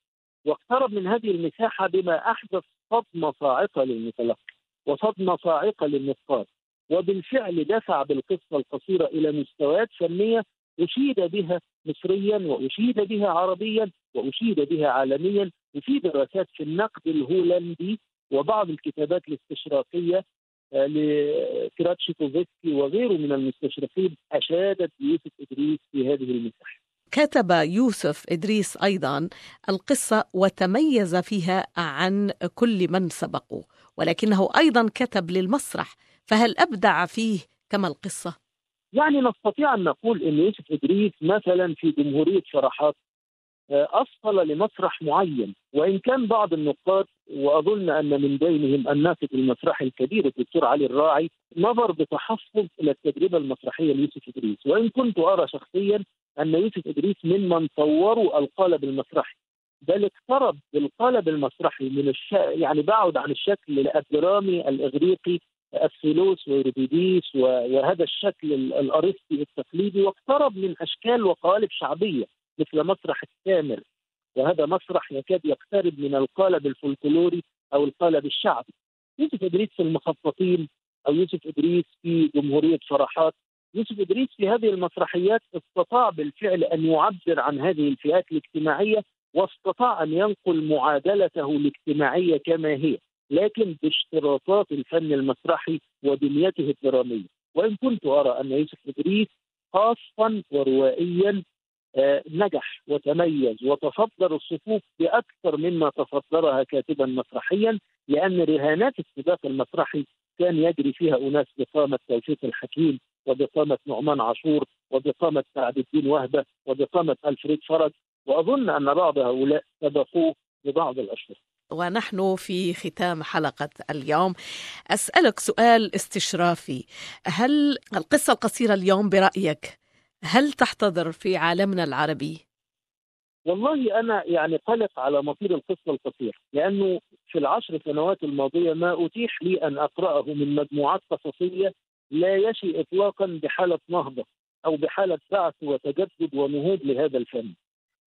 واقترب من هذه المساحة بما أحدث صدمة صاعقة للمتلقي وصدمة صاعقة للنقاد. وبالفعل دفع بالقصة القصيرة إلى مستويات فنيه أشيد بها مصريا وأشيد بها عربيا وأشيد بها عالميا وفي دراسات في النقد الهولندي وبعض الكتابات الاستشراقية آه، لكراتشيكوفسكي وغيره من المستشرقين أشادت بيوسف إدريس في هذه المساحة. كتب يوسف إدريس أيضا القصة وتميز فيها عن كل من سبقه ولكنه أيضا كتب للمسرح فهل أبدع فيه كما القصة؟ يعني نستطيع أن نقول إن يوسف إدريس مثلا في جمهورية فرحات آه، اصل لمسرح معين. وإن كان بعض النقاد وأظن أن من بينهم الناقد المسرحي الكبير الدكتور علي الراعي نظر بتحفظ إلى التجربة المسرحية ليوسف إدريس. وإن كنت أرى شخصيا أن يوسف إدريس ممن طوروا القالب المسرحي بل اقترب بالقالب المسرحي من الش... يعني بعد عن الشكل الدرامي الإغريقي الثلوث ويوريديس و- وهذا الشكل ال- الارسطي التقليدي واقترب من أشكال وقوالب شعبية. مثل مسرح السامر وهذا مسرح يكاد يقترب من القالب الفولكلوري أو القالب الشعبي. يوسف إدريس في المخططين أو يوسف إدريس في جمهورية فرحات. يوسف إدريس في هذه المسرحيات استطاع بالفعل أن يعبر عن هذه الفئات الاجتماعية واستطاع أن ينقل معادلته الاجتماعية كما هي لكن باشتراطات الفن المسرحي وبنيته الدرامية. وإن كنت أرى أن يوسف إدريس خاصا وروائيا نجح وتميز وتصدر الصفوف بأكثر مما تصدرها كاتبا مسرحيا لأن رهانات السباق المسرحي كان يجري فيها أناس بقامة توفيق الحكيم وبقامة نعمان عاشور وبقامة سعد الدين وهبة وبقامة ألفريد فرج. وأظن أن بعض هؤلاء سبقوه ببعض الاشهر ونحن في ختام حلقة اليوم. أسألك سؤال استشرافي. هل القصة القصيرة اليوم برأيك هل تحتضر في عالمنا العربي؟ والله أنا يعني قلق على مصير القصة القصيرة لأنه في العشر سنوات الماضية ما أتيح لي أن أقرأه من مجموعات قصصية لا يشي اطلاقا بحالة نهضة أو بحالة بعث وتجدد ونهوض لهذا الفن.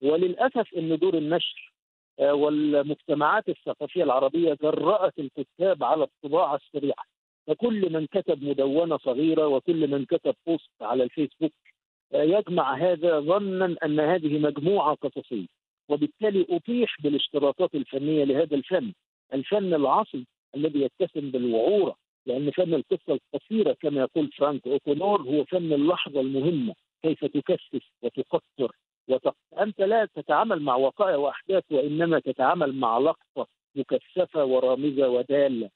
وللأسف إن دور النشر آه، والمجتمعات الثقافية العربية جرأت الكتاب على الطباعة السريعة. فكل من كتب مدونة صغيرة وكل من كتب post على الفيسبوك يجمع هذا ظنا أن هذه مجموعة قصصيه وبالتالي اطيح بالاشتراطات الفنية لهذا الفن الفن العصي الذي يتسم بالوعورة لأن فن القصة القصيرة كما يقول فرانك أوكونور هو فن اللحظة المهمة كيف تكثف وتقصر وتق... أنت لا تتعامل مع وقائع وأحداث وإنما تتعامل مع لقطة مكثفة ورامزه ودالة.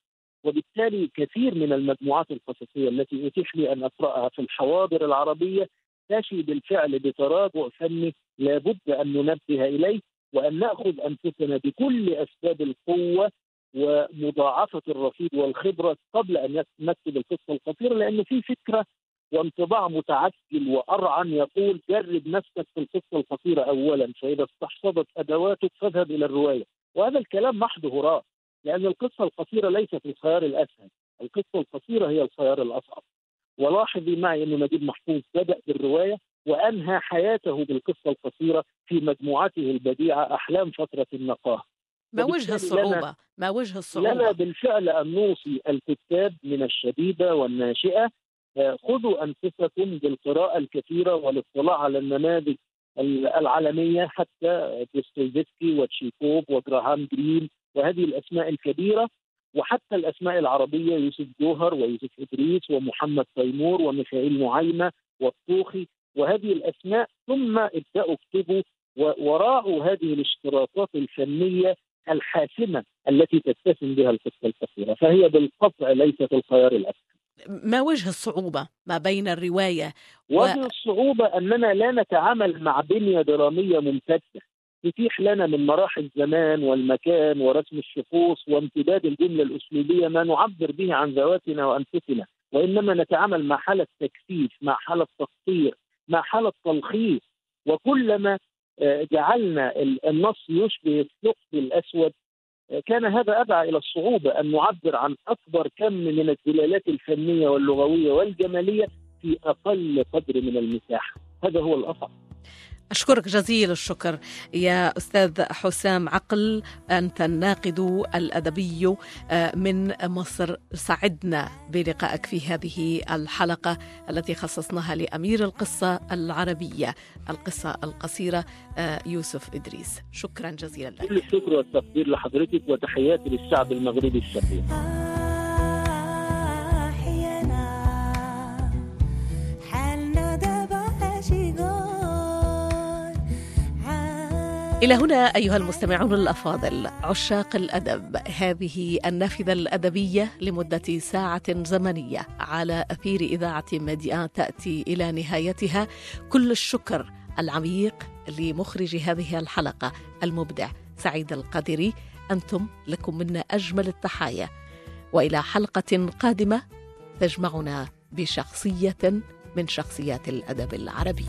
وبالتالي كثير من المجموعات القصصية التي أتيح لي أن أقرأها في الحواضر العربية تشي بالفعل بتراجع فني لابد أن ننبه إليه وأن نأخذ أنفسنا بكل أسباب القوة ومضاعفة الرصيد والخبرة قبل أن نكتب القصة القصيرة لأنه في فكرة وانطباع متعجل وأرعن يقول جرب نفسك في القصة القصيرة اولا فإذا استحصدت أدواتك فاذهب إلى الرواية. وهذا الكلام محض هراء لأن القصة القصيرة ليست الخيار الأسهل القصة القصيرة هي الخيار الأصعب. ولاحظي معي أن نجيب محفوظ بدأ بالرواية وأنهى حياته بالقصة القصيرة في مجموعته البديعة أحلام فترة النقاهه ما وجه الصعوبة؟ لنا- ما وجه لنا الصعوبة؟ بالفعل أن نوصي الكتاب من الشبيبه والناشئة آه، خذوا أنفسكم بالقراءة الكثيرة والاطلاع على النماذج ال- العالمية حتى دوستويفسكي وتشيكوف وجراهام جرين وهذه الأسماء الكبيرة وحتى الأسماء العربية يوسف جوهر ويوسف إدريس ومحمد تيمور وميخائيل نعيمه والطوخي وهذه الأسماء ثم ابدأوا اكتبوا و- وراعوا هذه الاشتراطات الفنية الحاسمة التي تتسم بها القصة القصيره فهي بالقطع ليست الخيار الأسهل. ما وجه الصعوبة ما بين الرواية وجه الصعوبة أننا لا نتعامل مع بنية درامية ممتدة. تتيح لنا من مراحل الزمان والمكان ورسم الشخوص وامتداد الجملة الأسلوبية ما نعبر به عن ذواتنا وأنفسنا وإنما نتعامل مع حالة تكثيف مع حالة تقصير مع حالة تلخيص وكلما آه، جعلنا ال- النص يشبه الثقب الأسود آه، كان هذا أدعى إلى الصعوبة أن نعبر عن أكبر كم من الدلالات الفنية واللغوية والجمالية في أقل قدر من المساحة. هذا هو الأصعب أشكرك جزيل الشكر يا أستاذ حسام عقل أنت الناقد الأدبي آه، من مصر. سعدنا بلقائك في هذه الحلقة التي خصصناها لأمير القصة العربية القصة القصيرة آه، يوسف إدريس. شكرا جزيلا لك. كل الشكر والتقدير لحضرتك وتحياتي للشعب المغربي الشقيق إلى هنا أيها المستمعون الأفاضل عشاق الأدب. هذه النافذة الأدبية لمدة ساعة زمنية على أثير إذاعة ميديا تأتي إلى نهايتها. كل الشكر العميق لمخرج هذه الحلقة المبدع سعيد القادري. أنتم لكم منا أجمل التحايا. وإلى حلقة قادمة تجمعنا بشخصية من شخصيات الأدب العربي